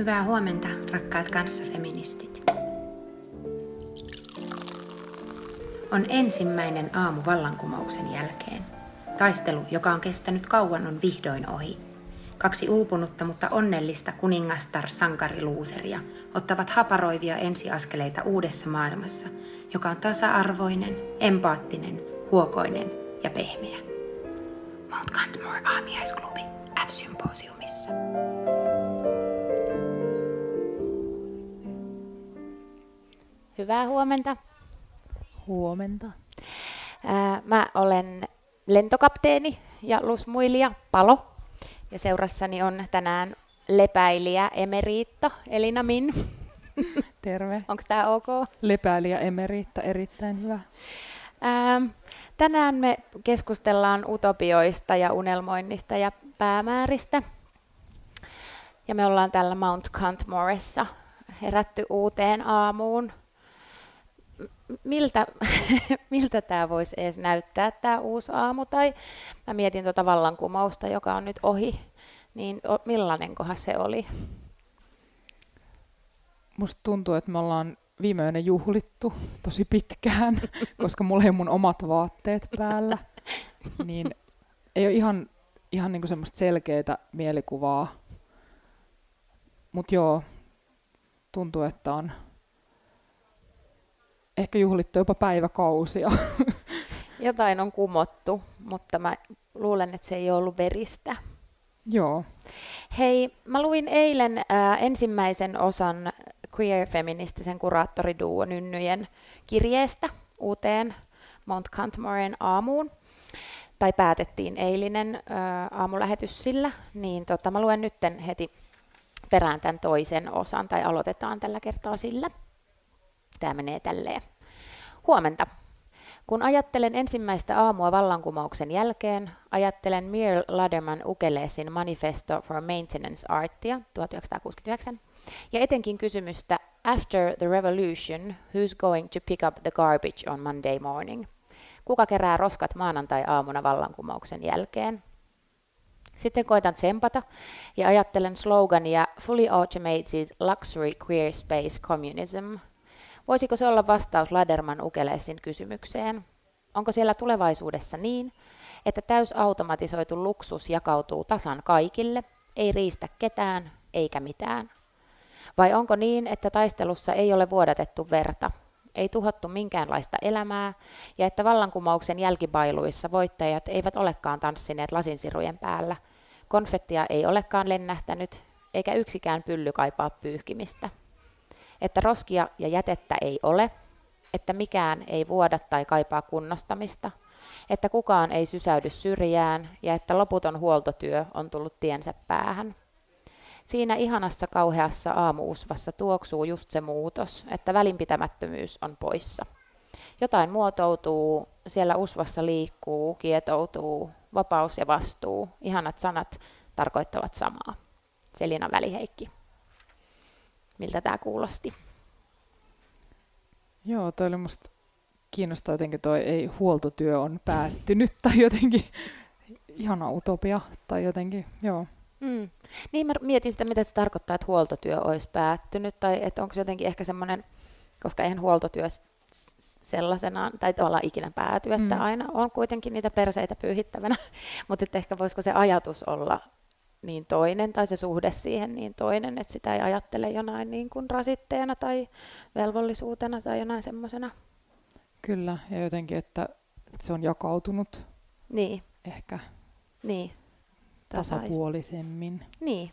Hyvää huomenta, rakkaat kanssafeministit. On ensimmäinen aamu vallankumouksen jälkeen. Taistelu, joka on kestänyt kauan, on vihdoin ohi. Kaksi uupunutta, mutta onnellista kuningastar sankariluuseria ottavat haparoivia ensiaskeleita uudessa maailmassa, joka on tasa-arvoinen, empaattinen, huokoinen ja pehmeä. Mount Cantmore aamiaisklubi F-symposiumissa. Hyvää huomenta. Huomenta. Ää, mä olen lentokapteeni ja lusmuilija Palo. Ja seurassani on tänään lepäilijä Emeriitta Elina Min. Terve. Onko tämä ok? Lepäilijä Emeriitta, erittäin hyvä. Ää, tänään me keskustellaan utopioista ja unelmoinnista ja päämääristä. Ja me ollaan täällä Mount Cantmoressa herätty uuteen aamuun miltä, miltä tämä voisi edes näyttää, tämä uusi aamu, tai mä mietin tuota vallankumousta, joka on nyt ohi, niin millainenkohan se oli? Musta tuntuu, että me ollaan viimeinen juhlittu tosi pitkään, koska mulla ei mun omat vaatteet päällä, niin ei ole ihan, ihan niinku semmoista selkeää mielikuvaa. Mutta joo, tuntuu, että on ehkä juhlittu jopa päiväkausia. Jotain on kumottu, mutta mä luulen, että se ei ollut veristä. Joo. Hei, mä luin eilen äh, ensimmäisen osan queer-feministisen kuraattoriduo Nynnyjen kirjeestä uuteen Mount Cantmoren aamuun. Tai päätettiin eilinen äh, aamulähetys sillä, niin tota, mä luen nytten heti perään tämän toisen osan, tai aloitetaan tällä kertaa sillä. Tämä menee tälleen. Huomenta. Kun ajattelen ensimmäistä aamua vallankumouksen jälkeen, ajattelen Mir Laderman Ukelesin Manifesto for Maintenance Artia 1969 ja etenkin kysymystä After the Revolution, who's going to pick up the garbage on Monday morning? Kuka kerää roskat maanantai-aamuna vallankumouksen jälkeen? Sitten koitan tsempata ja ajattelen slogania Fully Automated Luxury Queer Space Communism – Voisiko se olla vastaus Laderman Ukelesin kysymykseen? Onko siellä tulevaisuudessa niin, että täysautomatisoitu luksus jakautuu tasan kaikille, ei riistä ketään eikä mitään? Vai onko niin, että taistelussa ei ole vuodatettu verta, ei tuhottu minkäänlaista elämää, ja että vallankumouksen jälkibailuissa voittajat eivät olekaan tanssineet lasinsirujen päällä, konfettia ei olekaan lennähtänyt, eikä yksikään pylly kaipaa pyyhkimistä? Että roskia ja jätettä ei ole, että mikään ei vuoda tai kaipaa kunnostamista, että kukaan ei sysäydy syrjään ja että loputon huoltotyö on tullut tiensä päähän. Siinä ihanassa kauheassa aamuusvassa tuoksuu just se muutos, että välinpitämättömyys on poissa. Jotain muotoutuu, siellä usvassa liikkuu, kietoutuu, vapaus ja vastuu, ihanat sanat tarkoittavat samaa. Selina Väliheikki miltä tämä kuulosti. Joo, toi oli musta kiinnostaa jotenkin toi ei huoltotyö on päättynyt tai jotenkin ihana utopia tai jotenkin, joo. Mm. Niin mä mietin sitä, mitä se tarkoittaa, että huoltotyö olisi päättynyt tai että onko se jotenkin ehkä semmoinen, koska eihän huoltotyö sellaisenaan, tai tavallaan ikinä pääty, että mm. aina on kuitenkin niitä perseitä pyyhittävänä, mutta että ehkä voisiko se ajatus olla niin toinen tai se suhde siihen niin toinen, että sitä ei ajattele jonain niin kuin rasitteena tai velvollisuutena tai jonain semmoisena. Kyllä, ja jotenkin, että, se on jakautunut niin. ehkä niin. tasapuolisemmin. Niin.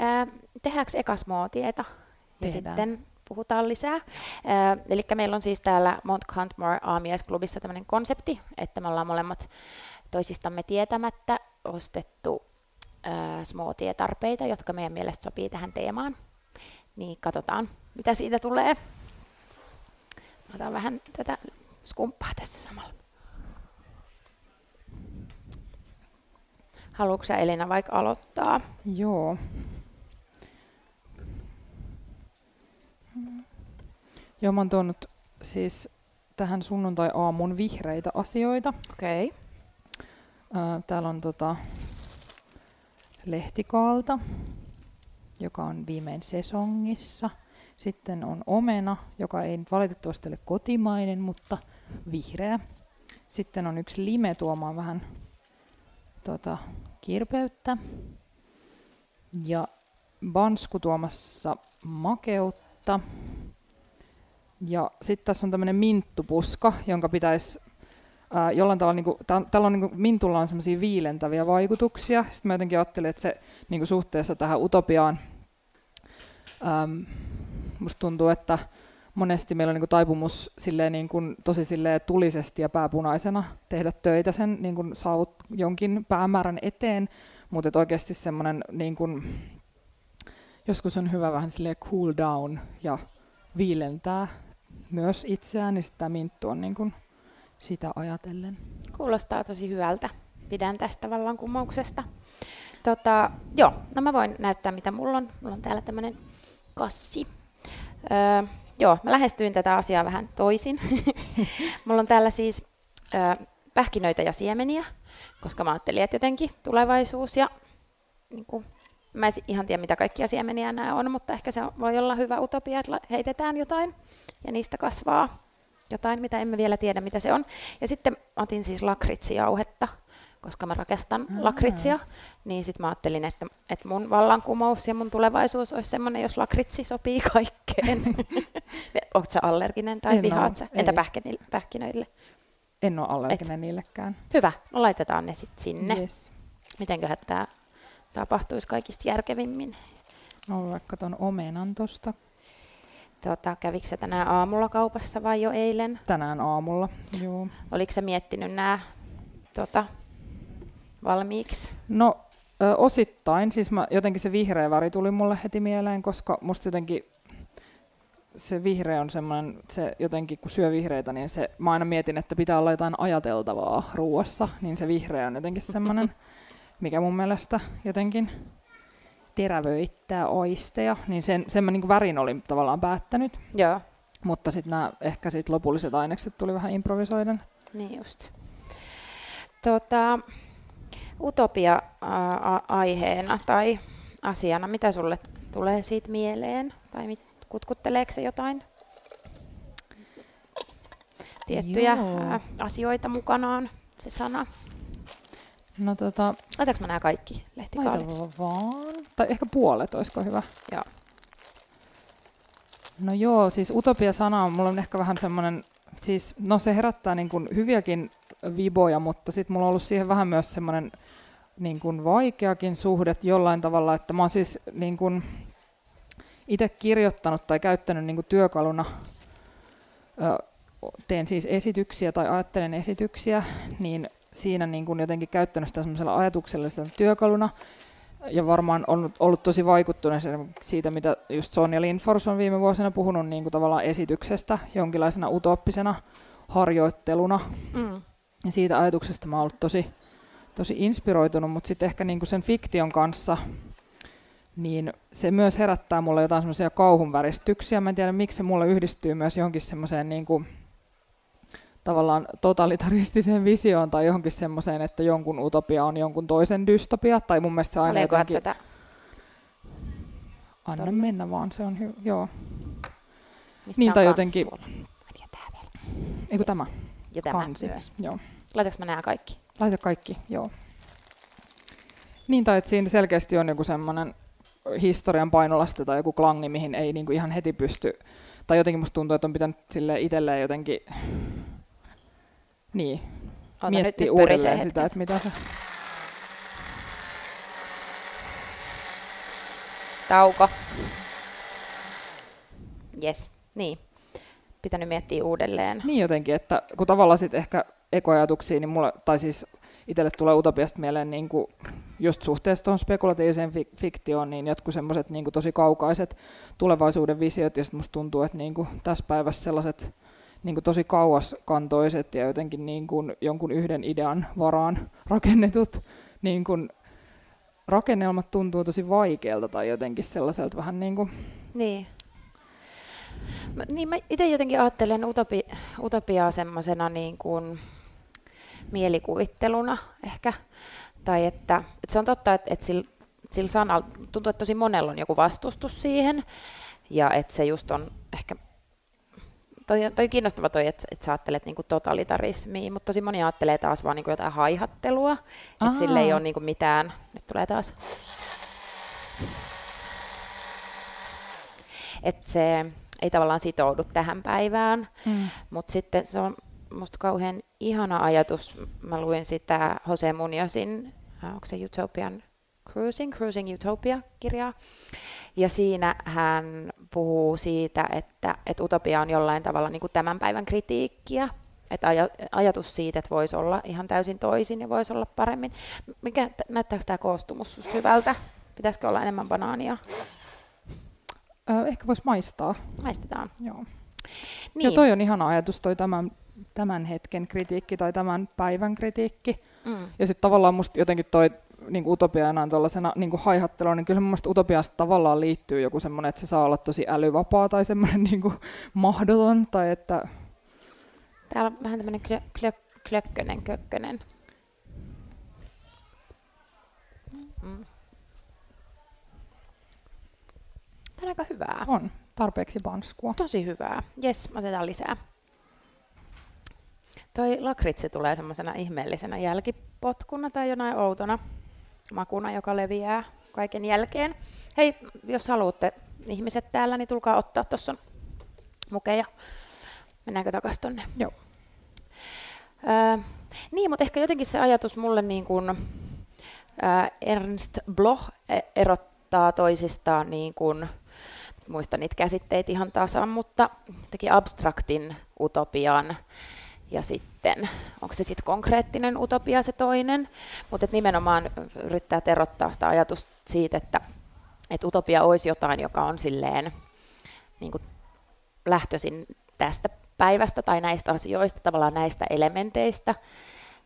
Äh, tehdäänkö ekas muotietä ja sitten puhutaan lisää. eli meillä on siis täällä Mount Cantmore aamiaisklubissa tämmöinen konsepti, että me ollaan molemmat toisistamme tietämättä ostettu smoothie-tarpeita, jotka meidän mielestä sopii tähän teemaan. Niin katsotaan, mitä siitä tulee. Mä otan vähän tätä skumppaa tässä samalla. Haluatko sä Elina vaikka aloittaa? Joo. Joo, mä oon tuonut siis tähän sunnuntai-aamun vihreitä asioita. Okei. Okay. täällä on tota, lehtikaalta. joka on viimein sesongissa. Sitten on omena, joka ei nyt valitettavasti ole kotimainen, mutta vihreä. Sitten on yksi lime tuomaan vähän tota, kirpeyttä. Ja bansku tuomassa makeutta. Ja sitten tässä on tämmöinen minttupuska, jonka pitäisi jollain tavalla, niin kuin, tällä on niin kuin, mintulla on semmoisia viilentäviä vaikutuksia. Sitten mä jotenkin ajattelin, että se niin kuin suhteessa tähän utopiaan, äm, musta tuntuu, että monesti meillä on niin kuin taipumus silleen niin kuin, tosi silleen tulisesti ja pääpunaisena tehdä töitä sen niin kuin saavut jonkin päämäärän eteen, mutta oikeasti semmoinen niin kuin, joskus on hyvä vähän silleen cool down ja viilentää myös itseään, niin sitten tämä minttu on niin kuin sitä ajatellen. Kuulostaa tosi hyvältä. Pidän tästä vallankumouksesta. Tota, joo, no mä voin näyttää mitä mulla on. Mulla on täällä tämmöinen kassi. Öö, joo, mä lähestyin tätä asiaa vähän toisin. mulla on täällä siis öö, pähkinöitä ja siemeniä, koska mä ajattelin, että jotenkin tulevaisuus ja niin kuin, mä en ihan tiedä mitä kaikkia siemeniä nämä on, mutta ehkä se voi olla hyvä utopia, että heitetään jotain ja niistä kasvaa jotain, mitä emme vielä tiedä, mitä se on. Ja sitten otin siis lakritsijauhetta, koska mä rakastan mm-hmm. lakritsia, niin sitten mä ajattelin, että, että mun vallankumous ja mun tulevaisuus olisi semmoinen, jos lakritsi sopii kaikkeen. Oletko sä allerginen tai en vihaat sä? Entä pähkinöille? En ole allerginen Et. niillekään. Hyvä, no laitetaan ne sitten sinne. Yes. Mitenköhän tämä tapahtuisi kaikista järkevimmin? No vaikka ton omenan tosta Tota, kävikö se tänään aamulla kaupassa vai jo eilen? Tänään aamulla, joo. Oliko se miettinyt nämä tota, valmiiksi? No ö, osittain, siis mä, jotenkin se vihreä väri tuli mulle heti mieleen, koska musta jotenkin se vihreä on semmoinen, se jotenkin kun syö vihreitä, niin se, mä aina mietin, että pitää olla jotain ajateltavaa ruuassa, niin se vihreä on jotenkin semmoinen, mikä mun mielestä jotenkin terävöittää oisteja, niin sen, sen mä niin värin olin tavallaan päättänyt. Joo. Mutta sitten nämä ehkä sit lopulliset ainekset tuli vähän improvisoiden. Niin just. Tota, utopia ää, aiheena tai asiana, mitä sulle tulee siitä mieleen? Tai mit, kutkutteleeko se jotain tiettyjä ää, asioita mukanaan, se sana? No tota... Laitaanko mä nämä kaikki lehtikaalit? vaan. Tai ehkä puolet, olisiko hyvä? Joo. No joo, siis utopia-sana on, mulla on ehkä vähän semmoinen, siis no se herättää niin kuin hyviäkin viboja, mutta sitten mulla on ollut siihen vähän myös semmoinen niin kuin vaikeakin suhde jollain tavalla, että mä oon siis niin kuin itse kirjoittanut tai käyttänyt niin kuin työkaluna, ö, teen siis esityksiä tai ajattelen esityksiä, niin siinä niin kuin jotenkin käyttänyt sitä semmoisella ajatuksellisella työkaluna, ja varmaan on ollut tosi vaikuttunut siitä, mitä just Sonja Lindfors on viime vuosina puhunut niin kuin tavallaan esityksestä jonkinlaisena utooppisena harjoitteluna. Mm. Ja siitä ajatuksesta mä oon ollut tosi, tosi inspiroitunut, mutta sitten ehkä niin kuin sen fiktion kanssa, niin se myös herättää mulle jotain semmoisia kauhunväristyksiä. Mä en tiedä, miksi se mulle yhdistyy myös johonkin semmoiseen niin kuin tavallaan totalitaristiseen visioon tai johonkin semmoiseen, että jonkun utopia on jonkun toisen dystopia, tai mun mielestä se aina Oleeko jotenkin... tätä? Anna Todella. mennä vaan, se on hyvä, joo. Missä niin, tai jotenkin... Eikö yes. tämä? Ja tämä Kansi. myös. Joo. Laitatko mä nämä kaikki? Laita kaikki, joo. Niin, tai että siinä selkeästi on joku semmoinen historian painolaste tai joku klangi, mihin ei niinku ihan heti pysty, tai jotenkin musta tuntuu, että on pitänyt sille itselleen jotenkin niin, Ota miettii nyt, uudelleen sitä, että mitä se... Tauko. Yes, niin. Pitänyt miettiä uudelleen. Niin jotenkin, että kun tavallaan sitten ehkä ekoajatuksia, niin mulle, tai siis itselle tulee utopiasta mieleen niin kuin just suhteessa tuohon spekulatiiviseen fi- fiktioon, niin jotkut semmoiset niin tosi kaukaiset tulevaisuuden visiot, ja sitten musta tuntuu, että niin kuin tässä päivässä sellaiset niin kuin tosi kauaskantoiset ja jotenkin niin kuin jonkun yhden idean varaan rakennetut niin kuin rakennelmat tuntuu tosi vaikealta tai jotenkin sellaiselta vähän niin kuin... Niin. Mä, niin mä itse jotenkin ajattelen utopi, utopiaa semmoisena niin kuin mielikuvitteluna ehkä. Tai että, että se on totta, että, että sillä sillä sanalla, tuntuu, että tosi monella on joku vastustus siihen, ja että se just on ehkä toi, toi kiinnostava toi, että, että sä ajattelet niin totalitarismia, mutta tosi moni ajattelee taas vaan niin jotain haihattelua, että sille ei ole niin mitään, nyt tulee taas, että se ei tavallaan sitoudu tähän päivään, mm. mutta sitten se on musta kauhean ihana ajatus, mä luin sitä Jose Muniosin, äh, onko se Utopian Cruising, Cruising Utopia-kirjaa, ja siinä hän puhuu siitä, että, että utopia on jollain tavalla niin kuin tämän päivän kritiikkiä, että ajatus siitä, että voisi olla ihan täysin toisin ja voisi olla paremmin. Mikä, näyttääkö tämä koostumus susta hyvältä? Pitäisikö olla enemmän banaania? Ö, ehkä voisi maistaa. Maistetaan. Joo. Niin. Ja toi on ihana ajatus, toi tämän, tämän hetken kritiikki tai tämän päivän kritiikki. Mm. Ja sitten tavallaan musta jotenkin toi niin utopiana tuollaisena niin haihatteluna, niin kyllä mun mielestä utopiasta tavallaan liittyy joku semmoinen, että se saa olla tosi älyvapaa tai semmoinen niin mahdoton. Tai että... Täällä on vähän tämmöinen klö, klö, klökkönen, kökkönen. Mm. Tämä on aika hyvää. On, tarpeeksi panskua. Tosi hyvää. Jes, otetaan lisää. Toi lakritsi tulee semmoisena ihmeellisenä jälkipotkuna tai jonain outona makuna, joka leviää kaiken jälkeen. Hei, jos haluatte ihmiset täällä, niin tulkaa ottaa. Tuossa mukeja. Mennäänkö takaisin tonne? Joo. Öö, niin, mutta ehkä jotenkin se ajatus mulle niin kuin, öö, Ernst Bloch e- erottaa toisistaan niin kuin, muista niitä käsitteitä ihan tasan, mutta teki abstraktin utopian ja sitten, onko se sitten konkreettinen utopia se toinen, mutta nimenomaan yrittää terottaa sitä ajatusta siitä, että, että utopia olisi jotain, joka on silleen niin lähtöisin tästä päivästä tai näistä asioista, tavallaan näistä elementeistä,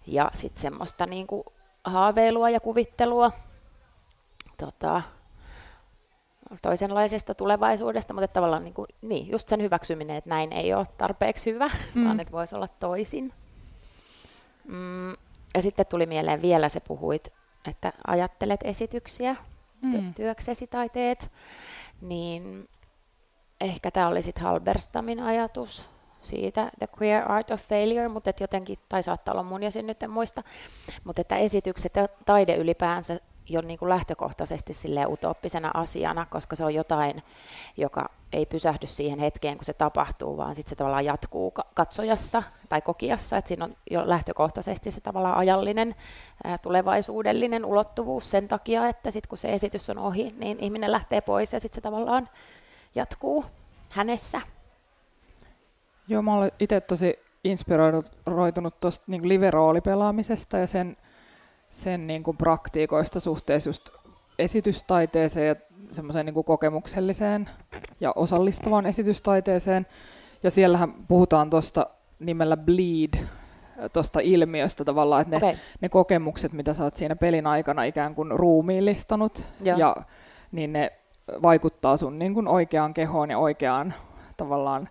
ja sitten semmoista niin haaveilua ja kuvittelua, tota, toisenlaisesta tulevaisuudesta, mutta tavallaan niin, kuin, niin, just sen hyväksyminen, että näin ei ole tarpeeksi hyvä, mm. vaan että voisi olla toisin. Mm, ja sitten tuli mieleen vielä, se puhuit, että ajattelet esityksiä, mm. työksesi tai teet, niin ehkä tämä oli sitten Halberstamin ajatus siitä, The Queer Art of Failure, mutta et jotenkin, tai saattaa olla mun ja sen nyt en muista, mutta että esitykset ja taide ylipäänsä jo niin kuin lähtökohtaisesti sille utooppisena asiana, koska se on jotain, joka ei pysähdy siihen hetkeen, kun se tapahtuu, vaan sitten se tavallaan jatkuu katsojassa tai kokijassa, että siinä on jo lähtökohtaisesti se tavallaan ajallinen, tulevaisuudellinen ulottuvuus sen takia, että sitten kun se esitys on ohi, niin ihminen lähtee pois ja sitten se tavallaan jatkuu hänessä. Joo, mä olen itse tosi inspiroitunut tuosta niin live-roolipelaamisesta ja sen sen niin kuin praktiikoista suhteessa just esitystaiteeseen ja semmoiseen niin kokemukselliseen ja osallistavaan esitystaiteeseen. Ja siellähän puhutaan tuosta nimellä bleed, tuosta ilmiöstä tavallaan, että ne, okay. ne kokemukset, mitä sä oot siinä pelin aikana ikään kuin ruumiillistanut, ja. ja, niin ne vaikuttaa sun niin kuin oikeaan kehoon ja oikeaan tavallaan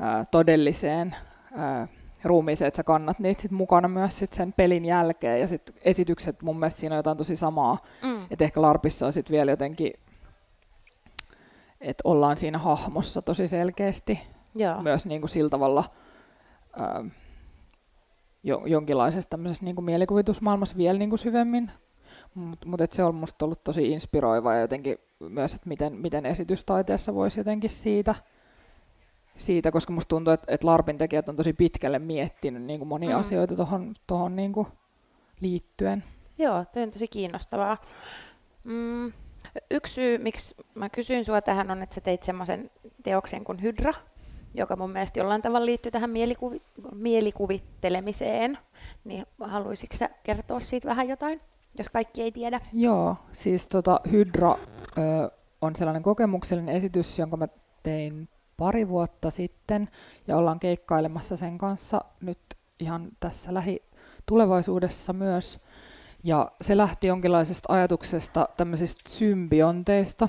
ää, todelliseen ää, ruumiiseen, että sä kannat niitä sit mukana myös sit sen pelin jälkeen. Ja sit esitykset, mun mielestä siinä on jotain tosi samaa. Mm. Että ehkä LARPissa on sit vielä jotenkin, että ollaan siinä hahmossa tosi selkeästi. Joo. Myös niin kuin sillä tavalla ää, jo, jonkinlaisessa tämmöisessä niin kuin mielikuvitusmaailmassa vielä niin kuin syvemmin. Mutta mut se on musta ollut tosi inspiroiva ja jotenkin myös, että miten, miten esitystaiteessa voisi jotenkin siitä – siitä, koska musta tuntuu, että, että LARPin tekijät on tosi pitkälle miettinyt niin kuin monia mm. asioita tuohon tohon, niin kuin liittyen. Joo, toi on tosi kiinnostavaa. Mm, yksi syy, miksi mä kysyin sua tähän on, että sä teit semmoisen teoksen kuin Hydra, joka mun mielestä jollain tavalla liittyy tähän mielikuvi- mielikuvittelemiseen. Niin haluaisitko sä kertoa siitä vähän jotain, jos kaikki ei tiedä? Joo, siis tota, Hydra ö, on sellainen kokemuksellinen esitys, jonka mä tein pari vuotta sitten ja ollaan keikkailemassa sen kanssa nyt ihan tässä lähitulevaisuudessa myös. Ja se lähti jonkinlaisesta ajatuksesta tämmöisistä symbionteista,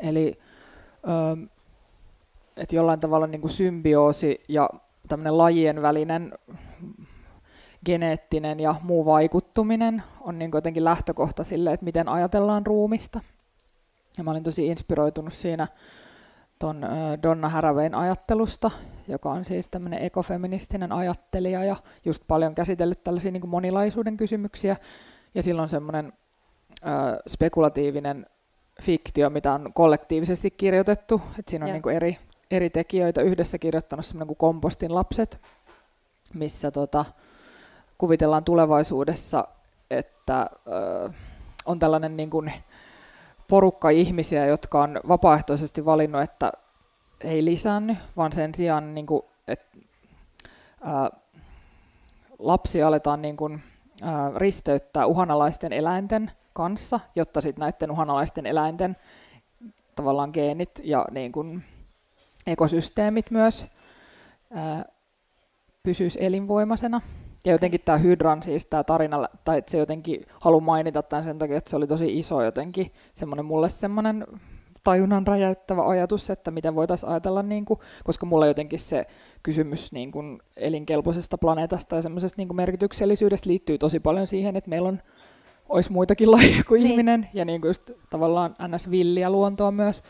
eli ö, että jollain tavalla niin kuin symbioosi ja tämmöinen lajien välinen geneettinen ja muu vaikuttuminen on niin jotenkin lähtökohta sille, että miten ajatellaan ruumista. Ja mä olin tosi inspiroitunut siinä ton Donna Haravein ajattelusta, joka on siis tämmöinen ekofeministinen ajattelija ja just paljon käsitellyt tällaisia niin monilaisuuden kysymyksiä. Ja silloin semmoinen spekulatiivinen fiktio, mitä on kollektiivisesti kirjoitettu. Et siinä on niin kuin eri, eri tekijöitä yhdessä kirjoittanut semmoinen kuin Kompostin lapset, missä tota, kuvitellaan tulevaisuudessa, että ö, on tällainen niin kuin porukka ihmisiä, jotka on vapaaehtoisesti valinnut, että ei lisäänny, vaan sen sijaan, niin kuin, että ää, lapsia aletaan niin kuin, ää, risteyttää uhanalaisten eläinten kanssa, jotta sitten näiden uhanalaisten eläinten tavallaan geenit ja niin kuin, ekosysteemit myös ää, pysyisi elinvoimaisena. Ja jotenkin tämä Hydran, siis tämä tarina, tai että se jotenkin haluan mainita tämän sen takia, että se oli tosi iso jotenkin, semmoinen mulle semmoinen tajunnan räjäyttävä ajatus, että miten voitaisiin ajatella, niin kuin, koska mulla jotenkin se kysymys niin kuin elinkelpoisesta planeetasta ja semmoisesta niin kuin merkityksellisyydestä liittyy tosi paljon siihen, että meillä on, olisi muitakin lajeja kuin niin. ihminen, ja niin kuin just tavallaan ns-villiä luontoa myös.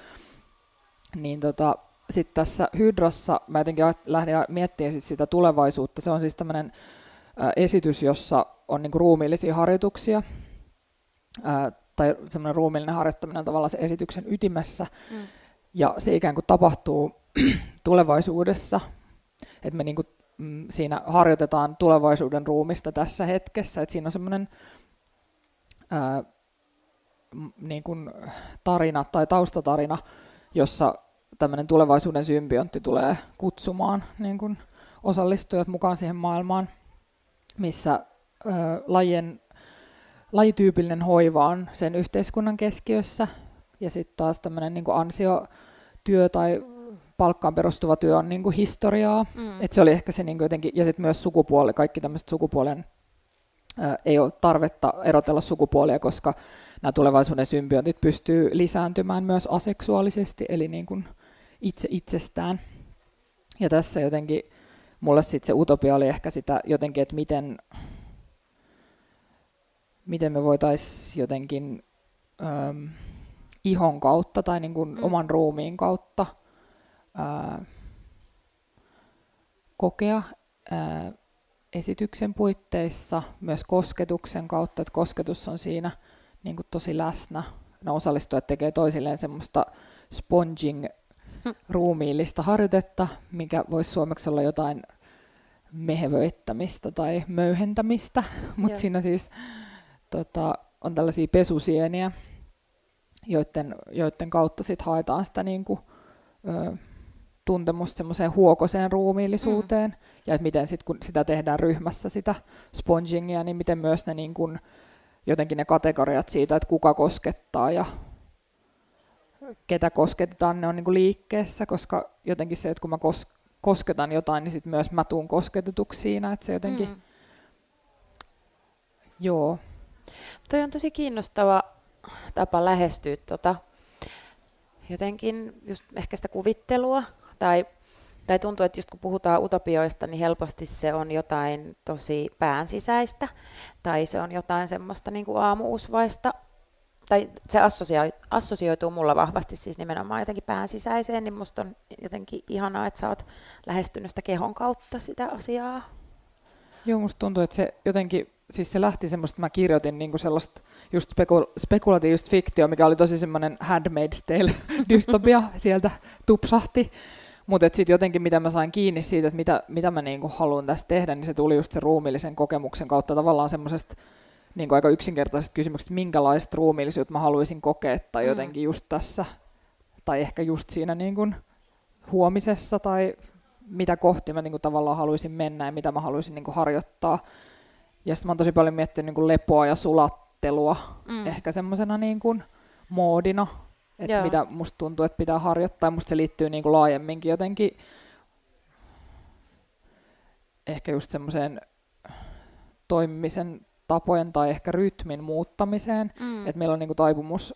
Niin tota, sitten tässä Hydrassa mä jotenkin lähdin miettimään sit sitä tulevaisuutta. Se on siis tämmöinen esitys, jossa on niinku ruumiillisia harjoituksia, ää, tai semmoinen ruumiillinen harjoittaminen on tavallaan se esityksen ytimessä, mm. ja se ikään kuin tapahtuu tulevaisuudessa, että me niinku, mm, siinä harjoitetaan tulevaisuuden ruumista tässä hetkessä, että siinä on semmoinen ää, niin kuin tarina tai taustatarina, jossa tämmöinen tulevaisuuden symbiontti tulee kutsumaan niin kuin osallistujat mukaan siihen maailmaan missä ö, lajien, lajityypillinen hoiva on sen yhteiskunnan keskiössä, ja sitten taas tämmöinen niin ansiotyö tai palkkaan perustuva työ on niin kuin historiaa. Mm. Et se oli ehkä se niin kuin jotenkin, ja sitten myös sukupuoli, kaikki tämmöiset sukupuolen, ei ole tarvetta erotella sukupuolia, koska nämä tulevaisuuden symbiontit pystyy lisääntymään myös aseksuaalisesti, eli niin kuin itse itsestään. Ja tässä jotenkin mulle sitten se utopia oli ehkä sitä jotenkin, että miten, miten me voitaisiin jotenkin ähm, ihon kautta tai niin kuin mm. oman ruumiin kautta äh, kokea äh, esityksen puitteissa, myös kosketuksen kautta, että kosketus on siinä niin kuin tosi läsnä. Ne osallistujat tekee toisilleen semmoista sponging ruumiillista harjoitetta, mikä voisi suomeksi olla jotain mehevöittämistä tai möyhentämistä, mutta siinä siis tota, on tällaisia pesusieniä, joiden, joiden kautta sit haetaan sitä niinku, ö, tuntemusta semmoiseen huokoseen ruumiillisuuteen, mm. ja että miten sit, kun sitä tehdään ryhmässä sitä spongingia, niin miten myös ne niin kun, jotenkin ne kategoriat siitä, että kuka koskettaa ja ketä kosketetaan, ne on niin kuin liikkeessä, koska jotenkin se, että kun mä kos- kosketan jotain, niin sitten myös mä tuun kosketetuksi siinä, että se jotenkin, mm. joo. Toi on tosi kiinnostava tapa lähestyä tota, jotenkin just ehkä sitä kuvittelua, tai, tai tuntuu, että just kun puhutaan utopioista, niin helposti se on jotain tosi päänsisäistä, tai se on jotain semmoista niin kuin aamuusvaista tai se assosioi, assosioituu mulla vahvasti siis nimenomaan jotenkin pään sisäiseen, niin musta on jotenkin ihanaa, että sä oot lähestynyt sitä kehon kautta sitä asiaa. Joo, musta tuntuu, että se jotenkin, siis se lähti semmoista, mä kirjoitin niinku sellaista just speku- spekulatiivista fiktio, mikä oli tosi semmoinen Handmaid's Tale-dystopia, sieltä tupsahti. Mutta sitten jotenkin, mitä mä sain kiinni siitä, että mitä, mitä mä niinku haluan tässä tehdä, niin se tuli just se ruumiillisen kokemuksen kautta tavallaan semmoisesta niin kuin aika yksinkertaiset kysymykset, minkälaista ruumiillisuutta mä haluaisin kokea tai mm. jotenkin just tässä, tai ehkä just siinä niin kuin huomisessa tai mitä kohti mä niin kuin tavallaan haluaisin mennä ja mitä mä haluaisin niin kuin harjoittaa. Ja sitten mä oon tosi paljon miettinyt niin kuin lepoa ja sulattelua mm. ehkä semmoisena niin kuin moodina, että mitä musta tuntuu, että pitää harjoittaa. Ja musta se liittyy niin kuin laajemminkin jotenkin ehkä just semmoiseen toimimisen tapojen tai ehkä rytmin muuttamiseen. Mm. Että meillä on niinku taipumus,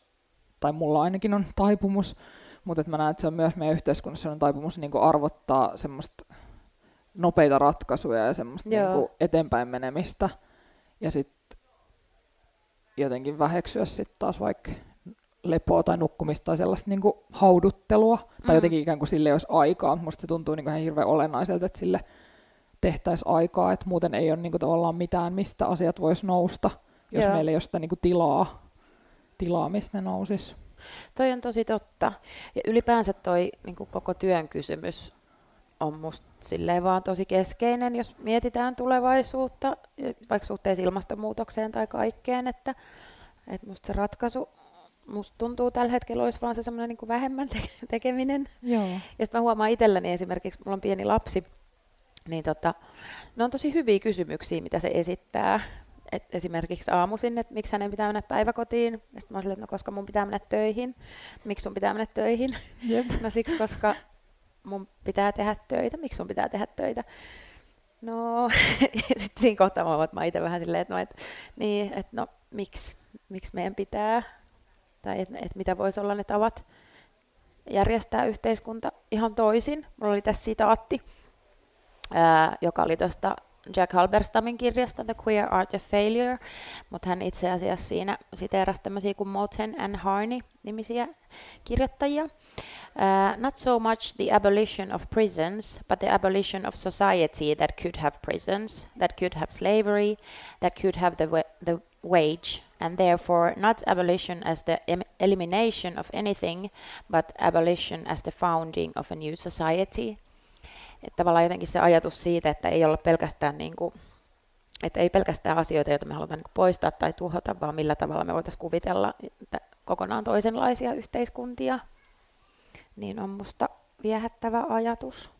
tai mulla ainakin on taipumus, mutta että mä näen, että se on myös meidän yhteiskunnassa on taipumus niinku arvottaa semmoista nopeita ratkaisuja ja semmoista Joo. niin kuin eteenpäin menemistä. Ja sitten jotenkin väheksyä sitten taas vaikka lepoa tai nukkumista tai sellaista niin kuin hauduttelua. Mm. Tai jotenkin ikään kuin sille olisi aikaa. Musta se tuntuu niin kuin ihan hirveän olennaiselta, että sille tehtäisiin aikaa, että muuten ei ole niin kuin tavallaan mitään, mistä asiat vois nousta, jos Joo. meillä ei ole sitä niin kuin tilaa, tilaa, mistä ne nousisi. Toi on tosi totta. Ja ylipäänsä toi niin kuin koko työn kysymys on musta silleen vaan tosi keskeinen, jos mietitään tulevaisuutta, vaikka suhteessa ilmastonmuutokseen tai kaikkeen, että, että musta se ratkaisu, musta tuntuu tällä hetkellä olisi vaan se semmoinen niin vähemmän te- tekeminen. Joo. Ja sitten mä huomaan itselläni esimerkiksi, mulla on pieni lapsi, niin tota, ne on tosi hyviä kysymyksiä, mitä se esittää. Et esimerkiksi aamuisin, että miksi hänen pitää mennä päiväkotiin. Ja sitten mä oon silleen, että no koska mun pitää mennä töihin. Miksi sun pitää mennä töihin? Jep. No siksi, koska mun pitää tehdä töitä. Miksi sun pitää tehdä töitä? No, sitten siinä kohtaa mä mä itse vähän silleen, että no, et, niin, että no, miksi, miksi meidän pitää, tai että et mitä voisi olla ne tavat järjestää yhteiskunta ihan toisin. Mulla oli tässä sitaatti, joka oli tuosta Jack Halberstamin kirjasta The Queer Art of Failure, mutta hän itse asiassa siinä siteerasi tämmöisiä kuin Moten and Harney nimisiä kirjoittajia. Uh, not so much the abolition of prisons, but the abolition of society that could have prisons, that could have slavery, that could have the, wa- the wage, and therefore not abolition as the em- elimination of anything, but abolition as the founding of a new society. Että tavallaan jotenkin se ajatus siitä, että ei olla pelkästään niin kuin, että ei pelkästään asioita, joita me halutaan niin poistaa tai tuhota, vaan millä tavalla me voitaisiin kuvitella että kokonaan toisenlaisia yhteiskuntia, niin on musta viehättävä ajatus.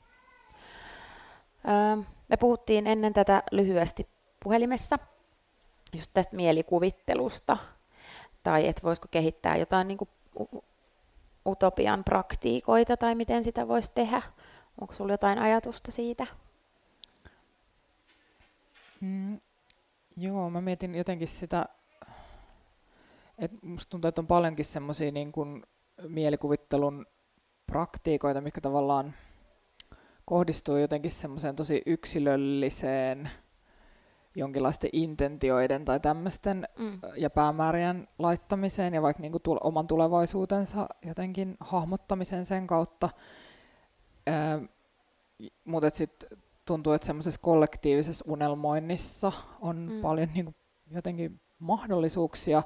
Öö, me puhuttiin ennen tätä lyhyesti puhelimessa just tästä mielikuvittelusta, tai että voisiko kehittää jotain niin kuin utopian praktiikoita, tai miten sitä voisi tehdä. Onko sinulla jotain ajatusta siitä? Mm, joo, mä mietin jotenkin sitä, että musta tuntuu, että on paljonkin semmoisia niin kuin mielikuvittelun praktiikoita, mitkä tavallaan kohdistuu jotenkin semmoiseen tosi yksilölliseen jonkinlaisten intentioiden tai tämmöisten Mm. ja päämäärien laittamiseen ja vaikka niin kuin tul- oman tulevaisuutensa jotenkin hahmottamisen sen kautta. Mutta sitten tuntuu, että semmoisessa kollektiivisessa unelmoinnissa on Mm. paljon niin kuin, jotenkin mahdollisuuksia.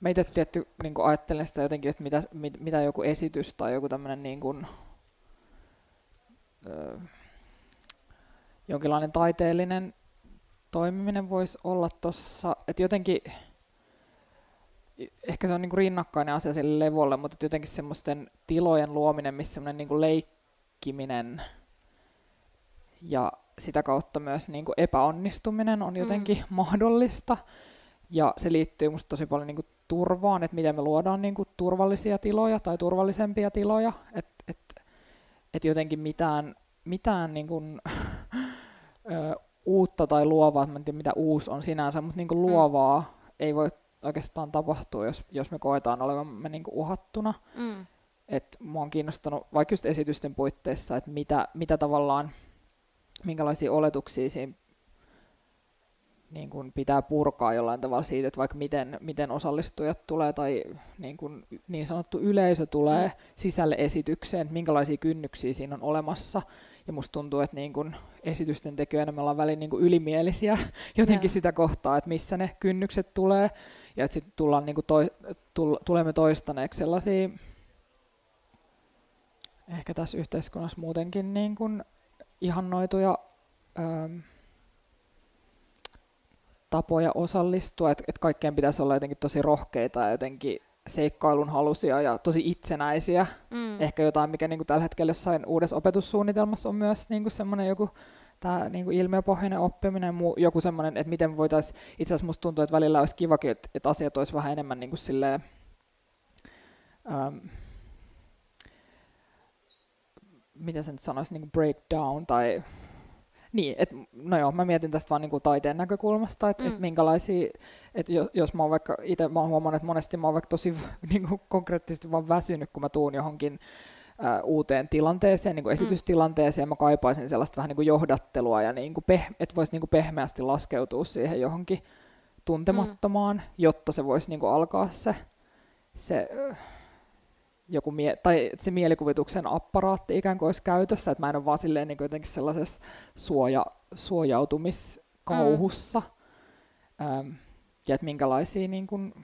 Mä itse tietty niin kuin ajattelen sitä jotenkin, että mitä, mit, mitä joku esitys tai joku tämmöinen niin kuin, ö, jonkinlainen taiteellinen toimiminen voisi olla tuossa, että jotenkin ehkä se on niinku rinnakkainen asia sille levolle, mutta jotenkin semmoisten tilojen luominen, missä semmoinen niinku leikkiminen ja sitä kautta myös niinku epäonnistuminen on jotenkin mm. mahdollista. Ja se liittyy musta tosi paljon niinku turvaan, että miten me luodaan niinku turvallisia tiloja tai turvallisempia tiloja. Että et, et jotenkin mitään, mitään niinku, ö, uutta tai luovaa, mä en tiedä mitä uusi on sinänsä, mutta niinku luovaa mm. ei voi oikeastaan tapahtua, jos, jos me koetaan olevamme niinku uhattuna. Mm. Et mua on kiinnostanut vaikka just esitysten puitteissa, että mitä, mitä tavallaan, minkälaisia oletuksia siinä niin kun pitää purkaa jollain tavalla siitä, että vaikka miten, miten osallistujat tulee tai niin, kun niin sanottu yleisö tulee Mm. sisälle esitykseen, että minkälaisia kynnyksiä siinä on olemassa. Ja musta tuntuu, että niin kun esitysten tekijöinä me ollaan välin niin kun ylimielisiä jotenkin Joo. sitä kohtaa, että missä ne kynnykset tulee. Ja että sitten tullaan niin toi, tull, tulemme toistaneeksi sellaisia ehkä tässä yhteiskunnassa muutenkin niin kuin ihannoituja ähm, tapoja osallistua, että et kaikkeen pitäisi olla jotenkin tosi rohkeita ja jotenkin seikkailun halusia ja tosi itsenäisiä. Mm. Ehkä jotain, mikä niin kuin tällä hetkellä jossain uudessa opetussuunnitelmassa on myös niin kuin semmoinen joku tämä niin kuin ilmiöpohjainen oppiminen muu, joku semmoinen, että miten voitaisiin, itse asiassa musta tuntuu, että välillä olisi kivakin, että, että asiat olisi vähän enemmän niin kuin silleen, ähm, miten se nyt sanoisi, niin kuin breakdown tai niin, et, no joo, mä mietin tästä vaan niin kuin taiteen näkökulmasta, että Mm. et minkälaisia, että jos, jos mä oon vaikka, itse mä oon huomannut, että monesti mä oon vaikka tosi niin kuin konkreettisesti vaan väsynyt, kun mä tuun johonkin uuteen tilanteeseen, niin kuin esitystilanteeseen, ja mä kaipaisin sellaista vähän niin kuin johdattelua, ja niin kuin peh- että voisi niin kuin pehmeästi laskeutua siihen johonkin tuntemattomaan, mm. jotta se voisi niin kuin alkaa se, se joku mie- tai se mielikuvituksen apparaatti ikään kuin olisi käytössä, että mä en ole vaan silleen niin jotenkin sellaisessa suoja, suojautumiskauhussa, mm. ähm, ja että minkälaisia niin kuin,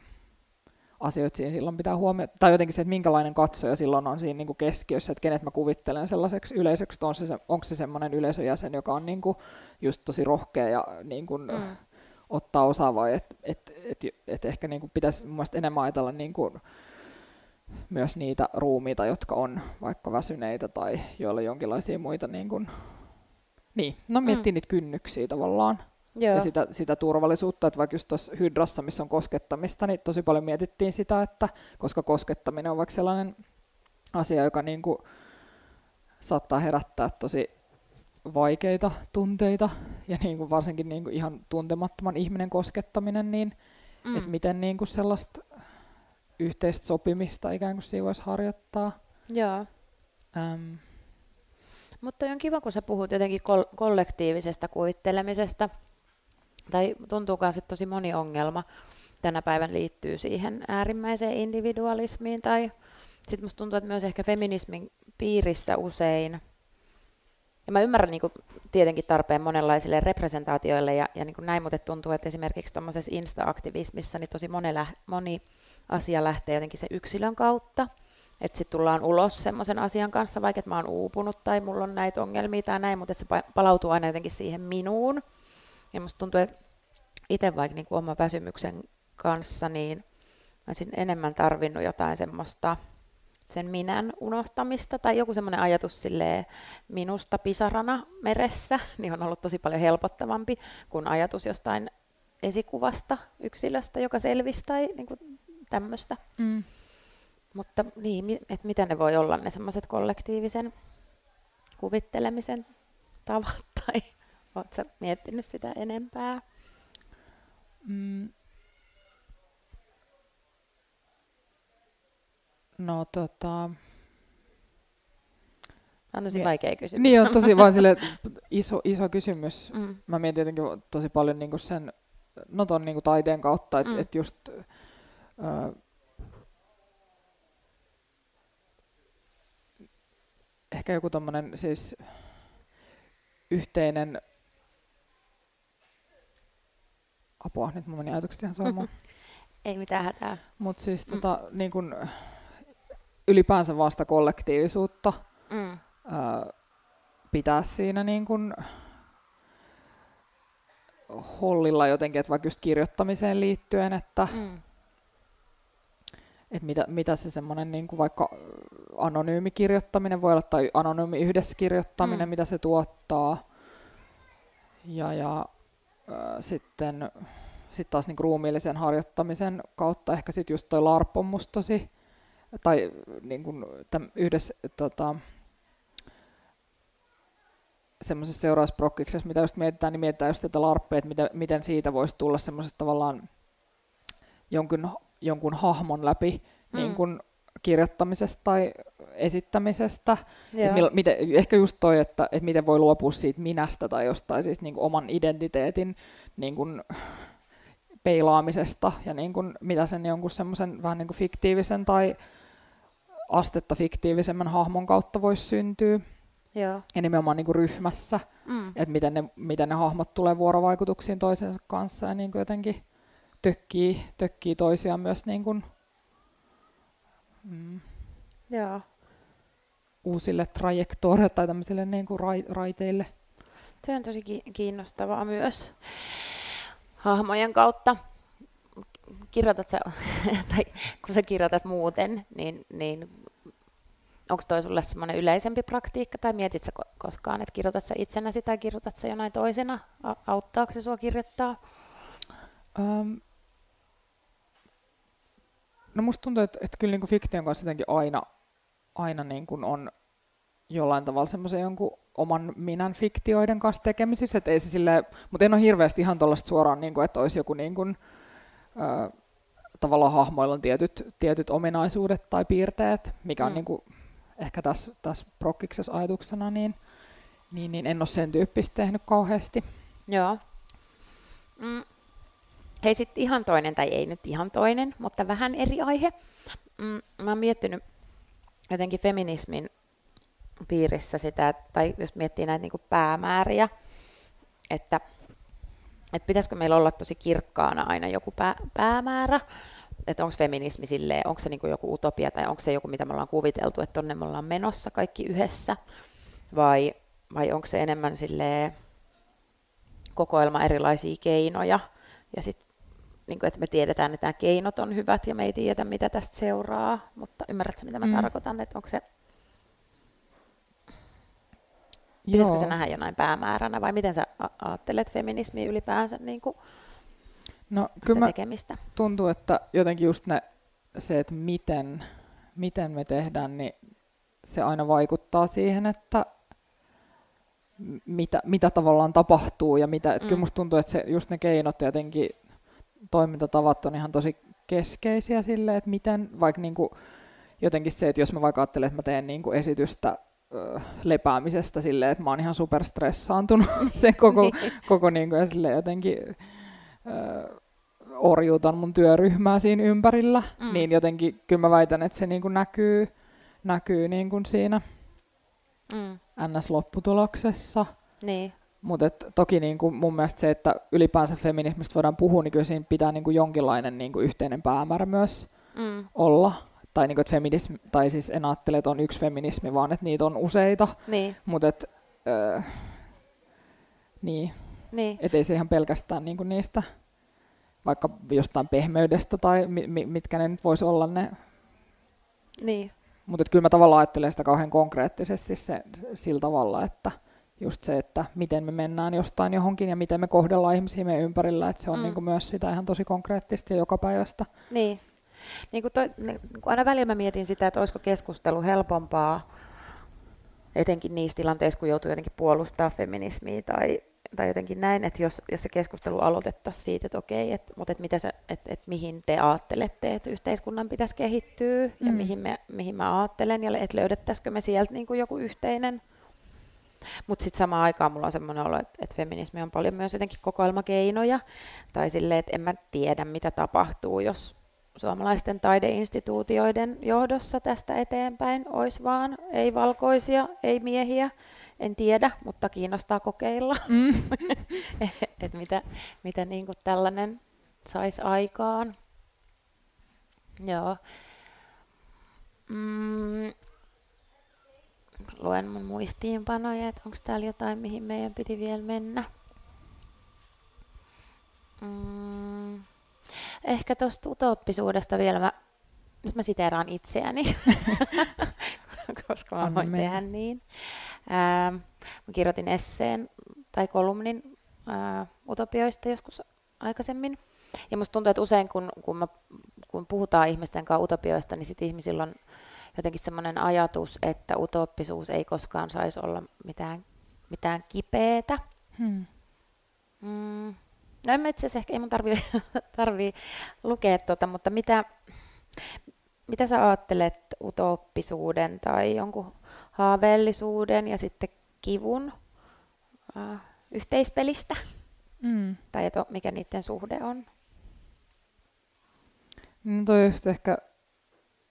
asioita siinä silloin pitää huomioida, tai jotenkin se, että minkälainen katsoja silloin on siinä niin kuin keskiössä, että kenet mä kuvittelen sellaiseksi yleisöksi, on se, onko se semmoinen yleisöjäsen, joka on niin kuin just tosi rohkea ja niin kuin, mm. ottaa osaa, vai että et, et, et, ehkä niin kuin pitäisi mun enemmän ajatella niin kuin, myös niitä ruumiita, jotka on vaikka väsyneitä tai joilla on jonkinlaisia muita niin kuin, niin, no miettii mm. niitä kynnyksiä tavallaan. Joo. Ja sitä, sitä turvallisuutta, että vaikka just tuossa hydrassa, missä on koskettamista, niin tosi paljon mietittiin sitä, että koska koskettaminen on vaikka sellainen asia, joka niin kuin saattaa herättää tosi vaikeita tunteita, ja niin kuin varsinkin niin kuin ihan tuntemattoman ihminen koskettaminen, niin mm. että miten niin kuin sellaista yhteistä sopimista ikään kuin siinä voisi harjoittaa. Joo. Ähm. Mutta on kiva, kun sä puhut jotenkin kol- kollektiivisesta kuvittelemisesta. Tai tuntuu myös, että tosi moni ongelma tänä päivän liittyy siihen äärimmäiseen individualismiin. Tai sitten musta tuntuu, että myös ehkä feminismin piirissä usein ja mä ymmärrän niin kuin, tietenkin tarpeen monenlaisille representaatioille ja, ja niin kuin näin, mutta tuntuu, että esimerkiksi tuommoisessa insta-aktivismissa niin tosi moni, moni asia lähtee jotenkin se yksilön kautta. Että sitten tullaan ulos semmoisen asian kanssa, vaikka mä oon uupunut tai mulla on näitä ongelmia tai näin, mutta se palautuu aina jotenkin siihen minuun. Ja musta tuntuu, että itse vaikka niin kuin oman väsymyksen kanssa, niin mä olisin enemmän tarvinnut jotain semmoista sen minän unohtamista tai joku semmoinen ajatus silleen minusta pisarana meressä, niin on ollut tosi paljon helpottavampi kuin ajatus jostain esikuvasta yksilöstä, joka selvisi tai niin kuin tämmöistä. Mm. Mutta niin, että mitä ne voi olla ne semmoiset kollektiivisen kuvittelemisen tavat, tai oletko miettinyt sitä enempää? Mm. No tota... On tosi vaikea kysymys. Niin on tosi vaan sille iso, iso kysymys. Mm. Mä mietin jotenkin tosi paljon niinku sen, no ton niinku taiteen kautta, että mm. et just ehkä joku tommonen siis yhteinen apua, nyt mun meni ajatukset ihan soimaan. Ei mitään hätää. Mutta siis mm. tota, niin kun, ylipäänsä vasta kollektiivisuutta mm. ää, pitää siinä niin kun, hollilla jotenkin, että vaikka just kirjoittamiseen liittyen, että mm että mitä, mitä se semmoinen niin kuin vaikka anonyymi kirjoittaminen voi olla, tai anonyymi yhdessä kirjoittaminen, mm. mitä se tuottaa. Ja, ja sitten sit taas niin ruumiillisen harjoittamisen kautta ehkä sitten just toi LARP on musta tosi, tai niin kuin täm, yhdessä tota, semmoisessa seurausprokkiksessa, mitä just mietitään, niin mietitään just sitä LARPia, että miten, miten siitä voisi tulla semmoisesta tavallaan jonkun jonkun hahmon läpi mm. niin kuin kirjoittamisesta tai esittämisestä. mil, miten, ehkä just toi, että, että miten voi luopua siitä minästä tai jostain siis niin kuin oman identiteetin niin kuin peilaamisesta ja niin kuin, mitä sen jonkun semmoisen vähän niin kuin fiktiivisen tai astetta fiktiivisemmän hahmon kautta voisi syntyä. Joo. Ja nimenomaan niin kuin ryhmässä, mm. että miten ne, miten ne hahmot tulee vuorovaikutuksiin toisensa kanssa ja niin kuin jotenkin tökkii, tökkii toisiaan myös niin kuin, mm, Joo. uusille trajektoreille tai tämmöisille niin kuin rai, raiteille. Se on tosi kiinnostavaa myös hahmojen kautta. Kirjoitat sä, tai kun sä kirjoitat muuten, niin, niin onko toi sulle semmoinen yleisempi praktiikka, tai mietit sä koskaan, että kirjoitat sä itsenäsi tai kirjoitat sä jonain toisena? Auttaako se sua kirjoittaa? Um, No musta tuntuu, että, että kyllä niin kuin fiktion kanssa jotenkin aina, aina niin kuin on jollain tavalla semmoisen jonkun oman minän fiktioiden kanssa tekemisissä, että ei se sille, mutta en ole hirveästi ihan tuollaista suoraan, niin kuin, että olisi joku niin kuin, ö, tavallaan hahmoilla on tietyt, tietyt ominaisuudet tai piirteet, mikä on mm. niin kuin, ehkä tässä, tässä prokkiksessa ajatuksena, niin, niin, niin en ole sen tyyppistä tehnyt kauheasti. Joo. Mm. Hei sitten ihan toinen, tai ei nyt ihan toinen, mutta vähän eri aihe. Mm, mä oon miettinyt jotenkin feminismin piirissä sitä, tai jos miettii näitä niin päämääriä, että, että pitäisikö meillä olla tosi kirkkaana aina joku pää, päämäärä, että onko feminismi silleen, onko se niin joku utopia tai onko se joku, mitä me ollaan kuviteltu, että tonne me ollaan menossa kaikki yhdessä, vai, vai onko se enemmän silleen kokoelma erilaisia keinoja, ja sitten niin kuin, että me tiedetään, että nämä keinot on hyvät ja me ei tiedä, mitä tästä seuraa, mutta ymmärrätkö, mitä mä mm. tarkoitan, että onko se Pitäisikö se nähdä jonain päämääränä vai miten sä ajattelet feminismiä ylipäänsä niin kuin no, kyllä tekemistä? Tuntuu, että jotenkin just ne, se, että miten, miten me tehdään, niin se aina vaikuttaa siihen, että mitä, mitä tavallaan tapahtuu ja mitä, että mm. kyllä musta tuntuu, että se, just ne keinot jotenkin toimintatavat on ihan tosi keskeisiä sille, että miten, vaikka niin kuin, jotenkin se, että jos mä vaikka ajattelen, että mä teen niin kuin esitystä lepäämisestä silleen, että mä oon ihan superstressaantunut sen koko, koko niin kuin, ja silleen jotenkin ö, orjuutan mun työryhmää siinä ympärillä, mm. niin jotenkin kyllä mä väitän, että se niin kuin näkyy, näkyy niin kuin siinä mm. NS-lopputuloksessa. Niin. Mutta toki niin kuin mun mielestä se, että ylipäänsä feminismistä voidaan puhua, niin kyllä siinä pitää niin kuin jonkinlainen niin kuin yhteinen päämäärä myös mm. olla tai, niin kuin, että feminismi, tai siis en ajattele, että on yksi feminismi, vaan että niitä on useita. Niin. Mutta et, äh, niin. niin. Et ei se ihan pelkästään niin kuin niistä, vaikka jostain pehmeydestä tai mi, mitkä ne nyt voisi olla ne. Niin. Mutta kyllä mä tavallaan ajattelen sitä kauhean konkreettisesti se, sillä tavalla, että just se, että miten me mennään jostain johonkin ja miten me kohdellaan ihmisiä meidän ympärillä, että se on mm. niin kuin myös sitä ihan tosi konkreettista ja jokapäiväistä. Niin. Niin kuin toi, niin kuin aina välillä mä mietin sitä, että olisiko keskustelu helpompaa, etenkin niissä tilanteissa, kun joutuu jotenkin puolustaa feminismiä tai, tai jotenkin näin, että jos, jos se keskustelu aloitettaisiin siitä, että okei, että, mutta että, mitä se, että, että mihin te ajattelette, että yhteiskunnan pitäisi kehittyä mm. ja mihin, me, mihin mä ajattelen ja että löydettäisikö me sieltä niin kuin joku yhteinen mutta sitten samaan aikaan mulla on semmoinen olo, että, että feminismi on paljon myös jotenkin kokoelmakeinoja, tai silleen, että en mä tiedä, mitä tapahtuu, jos suomalaisten taideinstituutioiden johdossa tästä eteenpäin olisi vaan ei valkoisia, ei miehiä, en tiedä, mutta kiinnostaa kokeilla, mm. että mitä, mitä niin kuin tällainen saisi aikaan. Joo. Mm. Luen mun muistiinpanoja, että onko täällä jotain, mihin meidän piti vielä mennä. Mm. Ehkä tuosta utooppisuudesta vielä mä, nyt mä siteeraan itseäni, koska mä voin tehdä niin. Ää, mä kirjoitin esseen tai kolumnin ää, utopioista joskus aikaisemmin. Ja musta tuntuu, että usein kun, kun, mä, kun puhutaan ihmisten kanssa utopioista, niin sit ihmisillä on jotenkin semmoinen ajatus, että utooppisuus ei koskaan saisi olla mitään, mitään kipeätä. Hmm. Mm, No en itse asiassa ehkä, ei mun tarvii, tarvii lukea tuota, mutta mitä, mitä sä ajattelet utooppisuuden tai jonkun haaveellisuuden ja sitten kivun äh, yhteispelistä? Mm. Tai että mikä niiden suhde on? No toi just ehkä,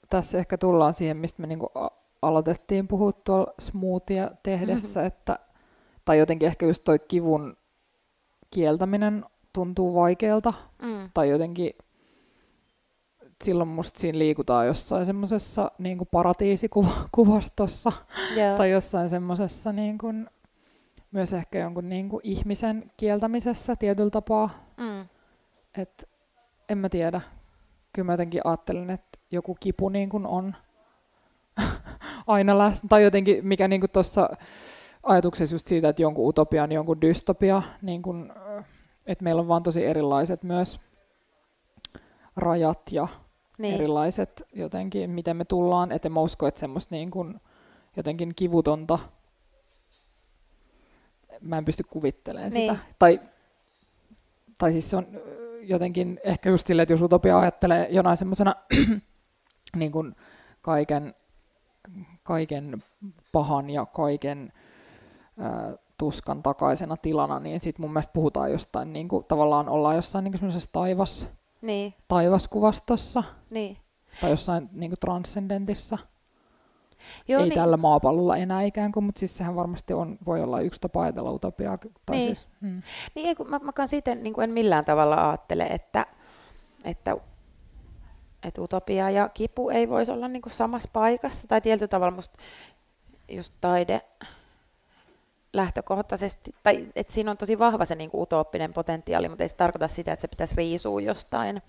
tässä ehkä tullaan siihen, mistä me niinku aloitettiin puhua tuolla smoothia tehdessä, mm-hmm. että, tai jotenkin ehkä just toi kivun kieltäminen tuntuu vaikealta. Mm. Tai jotenkin silloin musta siinä liikutaan jossain semmoisessa niin paratiisikuvastossa yeah. tai jossain semmoisessa niin kuin, myös ehkä jonkun niin kuin ihmisen kieltämisessä tietyllä tapaa. Mm. Et, en mä tiedä. Kyllä mä jotenkin ajattelen, että joku kipu niin kuin on aina läsnä. Tai jotenkin, mikä niin tuossa ajatuksessa just siitä, että jonkun utopia on jonkun dystopia, niin kuin, että meillä on vaan tosi erilaiset myös rajat ja niin. erilaiset jotenkin, miten me tullaan, että mä usko, että semmoista niin kuin jotenkin kivutonta, mä en pysty kuvittelemaan niin. sitä. Tai, tai siis se on jotenkin ehkä just silleen, että jos utopia ajattelee jonain semmoisena niin kuin kaiken kaiken pahan ja kaiken ää, tuskan takaisena tilana, niin sitten mun mielestä puhutaan jostain, niin kuin, tavallaan ollaan jossain niin semmoisessa taivas, Niin, taivaskuvastossa niin. tai jossain niin kuin transcendentissa. Joo, Ei niin, tällä maapallolla enää ikään kuin, mutta siis sehän varmasti on, voi olla yksi tapa ajatella utopiaa. Tai Niin. siis, mm. Niin, ei, kun mä, mä kans ite niin kuin en millään tavalla ajattele, että, että, että utopia ja kipu ei voisi olla niin kuin samassa paikassa. Tai tietyllä tavalla musta just taide lähtökohtaisesti, tai että siinä on tosi vahva se niin kuin utooppinen potentiaali, mutta ei se tarkoita sitä, että se pitäisi riisua jostain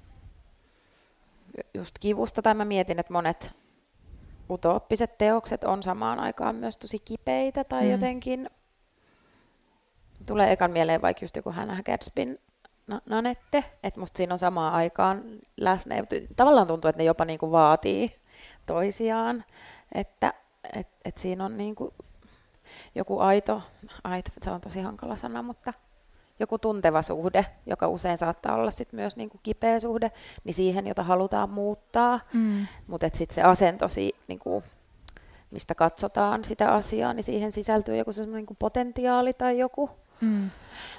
just kivusta. Tai mä mietin, että monet utooppiset teokset on samaan aikaan myös tosi kipeitä tai Mm. jotenkin tulee ekan mieleen vaikka just joku Hannah Gadsbyn na- Nanette, että musta siinä on samaan aikaan läsnä. Tavallaan tuntuu, että ne jopa niinku vaatii toisiaan, että et, et siinä on niinku joku aito, aito, se on tosi hankala sana, mutta joku tunteva suhde, joka usein saattaa olla sit myös niinku kipeä suhde, niin siihen, jota halutaan muuttaa. Mm. Mutta sitten se asento, si, niinku, mistä katsotaan sitä asiaa, niin siihen sisältyy joku semmoinen niinku potentiaali tai joku. Mm.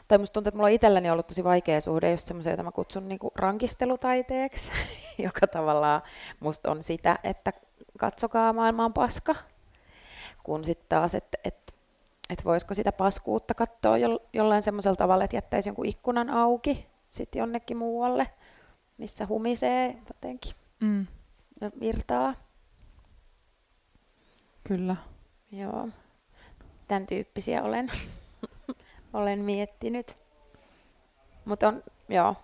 Tai musta tuntuu, että mulla on itselläni ollut tosi vaikea suhde just semmoisen, jota mä kutsun niinku rankistelutaiteeksi, joka tavallaan musta on sitä, että katsokaa maailmaan paska. Kun sitten taas, että et, et voisiko sitä paskuutta katsoa jo, jollain semmoisella tavalla, että jättäisi jonkun ikkunan auki sitten jonnekin muualle, missä humisee jotenkin Mm. virtaa. Kyllä. Joo, tämän tyyppisiä olen, olen miettinyt. Mutta on, joo.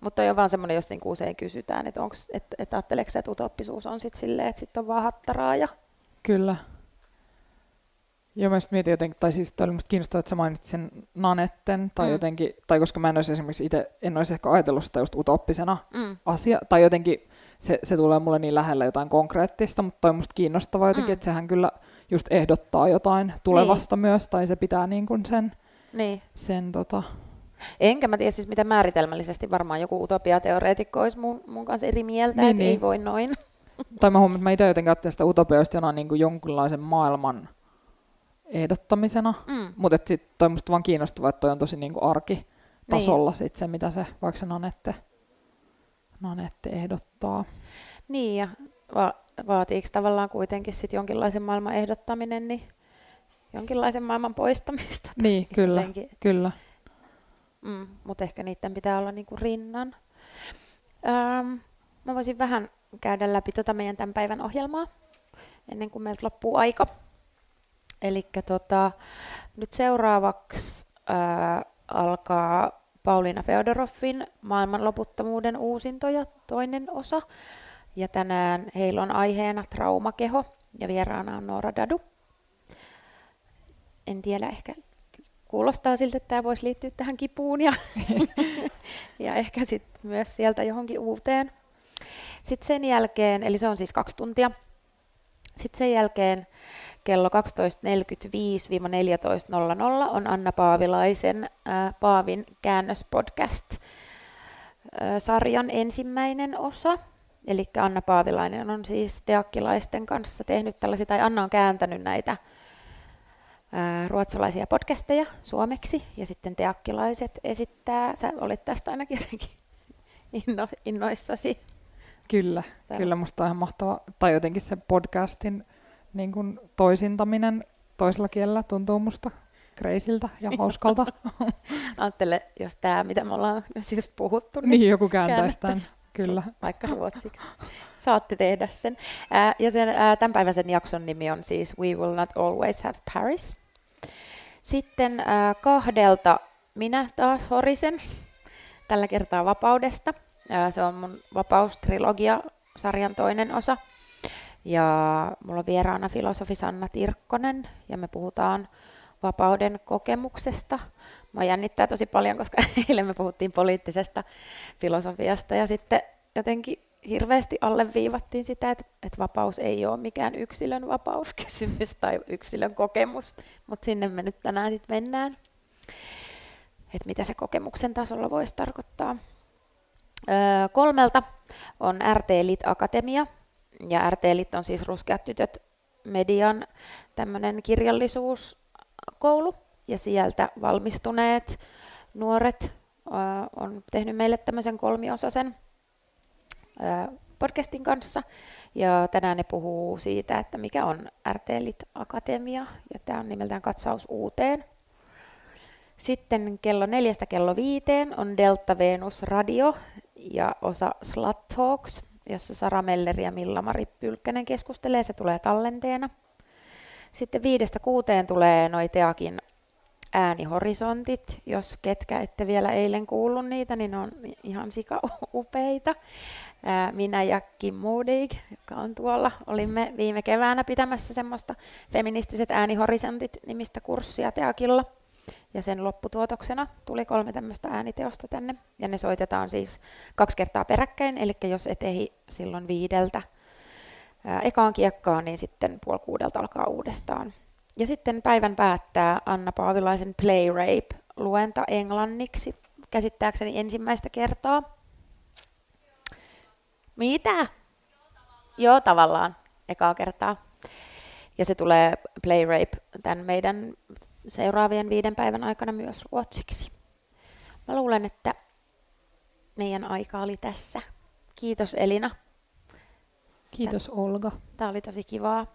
Mutta on vaan semmoinen, jos niinku usein kysytään, että et, et ajatteleeko että utoppisuus on sitten silleen, että sitten on vaan hattaraa ja Kyllä. Joo, mä mietin jotenkin, tai siis toi oli musta kiinnostavaa, että sä mainitsit sen nanetten, tai Mm. jotenkin, tai koska mä en olisi esimerkiksi itse, en olisi ehkä ajatellut sitä just utoppisena mm, asia, tai jotenkin se, se tulee mulle niin lähellä jotain konkreettista, mutta toi on musta kiinnostavaa jotenkin, Mm. että sehän kyllä just ehdottaa jotain tulevasta myös, tai se pitää niin kuin sen, niin. sen tota, Enkä mä tiedä siis mitä määritelmällisesti varmaan joku utopiateoreetikko olisi mun, mun kanssa eri mieltä, Niin, että niin. ei voi noin. tai mä huomaan, että mä itse jotenkin ajattelen sitä utopioista jonain niin kuin jonkinlaisen maailman ehdottamisena, Mm, mutta sitten toi musta vaan kiinnostavaa, että toi on tosi niin kuin arkitasolla niin. sit se, mitä se, vaikka se Nanette, Nanette ehdottaa. niin, ja va- vaatiiko tavallaan kuitenkin sit jonkinlaisen maailman ehdottaminen, niin jonkinlaisen maailman poistamista. Niin, kyllä, jotenkin. kyllä. Mm, mutta ehkä niiden pitää olla niinku rinnan. Öm, mä voisin vähän käydä läpi tota meidän tämän päivän ohjelmaa ennen kuin meiltä loppuu aika. Eli tota, nyt seuraavaksi ää, alkaa Pauliina Feodoroffin Maailman loputtomuuden uusintoja toinen osa. Ja tänään heillä on aiheena traumakeho ja vieraana on Noora Dadu. En tiedä, ehkä kuulostaa siltä, että tämä voisi liittyä tähän kipuun ja, ja ehkä sitten myös sieltä johonkin uuteen. Sitten sen jälkeen, eli se on siis kaksi tuntia, sitten sen jälkeen kello 12.45-14.00 on Anna Paavilaisen ää, Paavin käännöspodcast ää, sarjan ensimmäinen osa. Eli Anna Paavilainen on siis teakkilaisten kanssa tehnyt tällaisia, tai Anna on kääntänyt näitä ää, ruotsalaisia podcasteja suomeksi, ja sitten teakkilaiset esittää, sä olit tästä ainakin jotenkin inno, innoissasi. Kyllä, Täällä. kyllä musta on ihan mahtava, tai jotenkin se podcastin niin kuin toisintaminen toisella kielellä tuntuu musta kreisiltä ja hauskalta. Ajattele, jos tämä, mitä me ollaan siis puhuttu, niin, niin joku kääntäisi tämän. Kyllä. vaikka ruotsiksi. Saatte tehdä sen. Ää, ja sen, ää, tämänpäiväisen jakson nimi on siis We Will Not Always Have Paris. Sitten ää, kahdelta minä taas horisen, tällä kertaa vapaudesta. Ää, se on mun vapaustrilogia-sarjan toinen osa. Ja mulla on vieraana filosofi Sanna Tirkkonen ja me puhutaan vapauden kokemuksesta. Mä jännittää tosi paljon, koska eilen me puhuttiin poliittisesta filosofiasta ja sitten jotenkin hirveästi alleviivattiin sitä, että, että vapaus ei ole mikään yksilön vapauskysymys tai yksilön kokemus, mutta sinne me nyt tänään sitten mennään, että mitä se kokemuksen tasolla voisi tarkoittaa. Öö, kolmelta on RT Lit Akatemia, Ja RT-lit on siis Ruskeat tytöt median tämmöinen kirjallisuuskoulu. Ja sieltä valmistuneet nuoret on tehnyt meille tämmöisen kolmiosaisen podcastin kanssa. Ja tänään ne puhuu siitä, että mikä on RT-lit Akatemia. Ja tämä on nimeltään katsaus uuteen. Sitten kello neljästä kello viiteen on Delta Venus Radio ja osa Slut Talks, jossa Sara Melleri ja Milla-Mari Pylkkänen keskustelee. Se tulee tallenteena. Sitten viidestä kuuteen tulee noi Teakin äänihorisontit. Jos ketkä ette vielä eilen kuullut niitä, niin ne on ihan sika upeita. Minä ja Kim Moodig, joka on tuolla, olimme viime keväänä pitämässä semmoista feministiset äänihorisontit nimistä kurssia Teakilla. Ja sen lopputuotoksena tuli kolme tämmöistä ääniteosta tänne. Ja ne soitetaan siis kaksi kertaa peräkkäin, eli jos et ehi silloin viideltä ää, ekaan kiekkaan, niin sitten puoli kuudelta alkaa uudestaan. Ja sitten päivän päättää Anna Paavilaisen Play Rape luenta englanniksi, käsittääkseni ensimmäistä kertaa. Mitä? Joo, tavallaan. Ekaa kertaa. Ja se tulee Play Rape tämän meidän seuraavien viiden päivän aikana myös ruotsiksi. Mä luulen, että meidän aika oli tässä. Kiitos Elina. Kiitos Olga. Tämä oli tosi kivaa.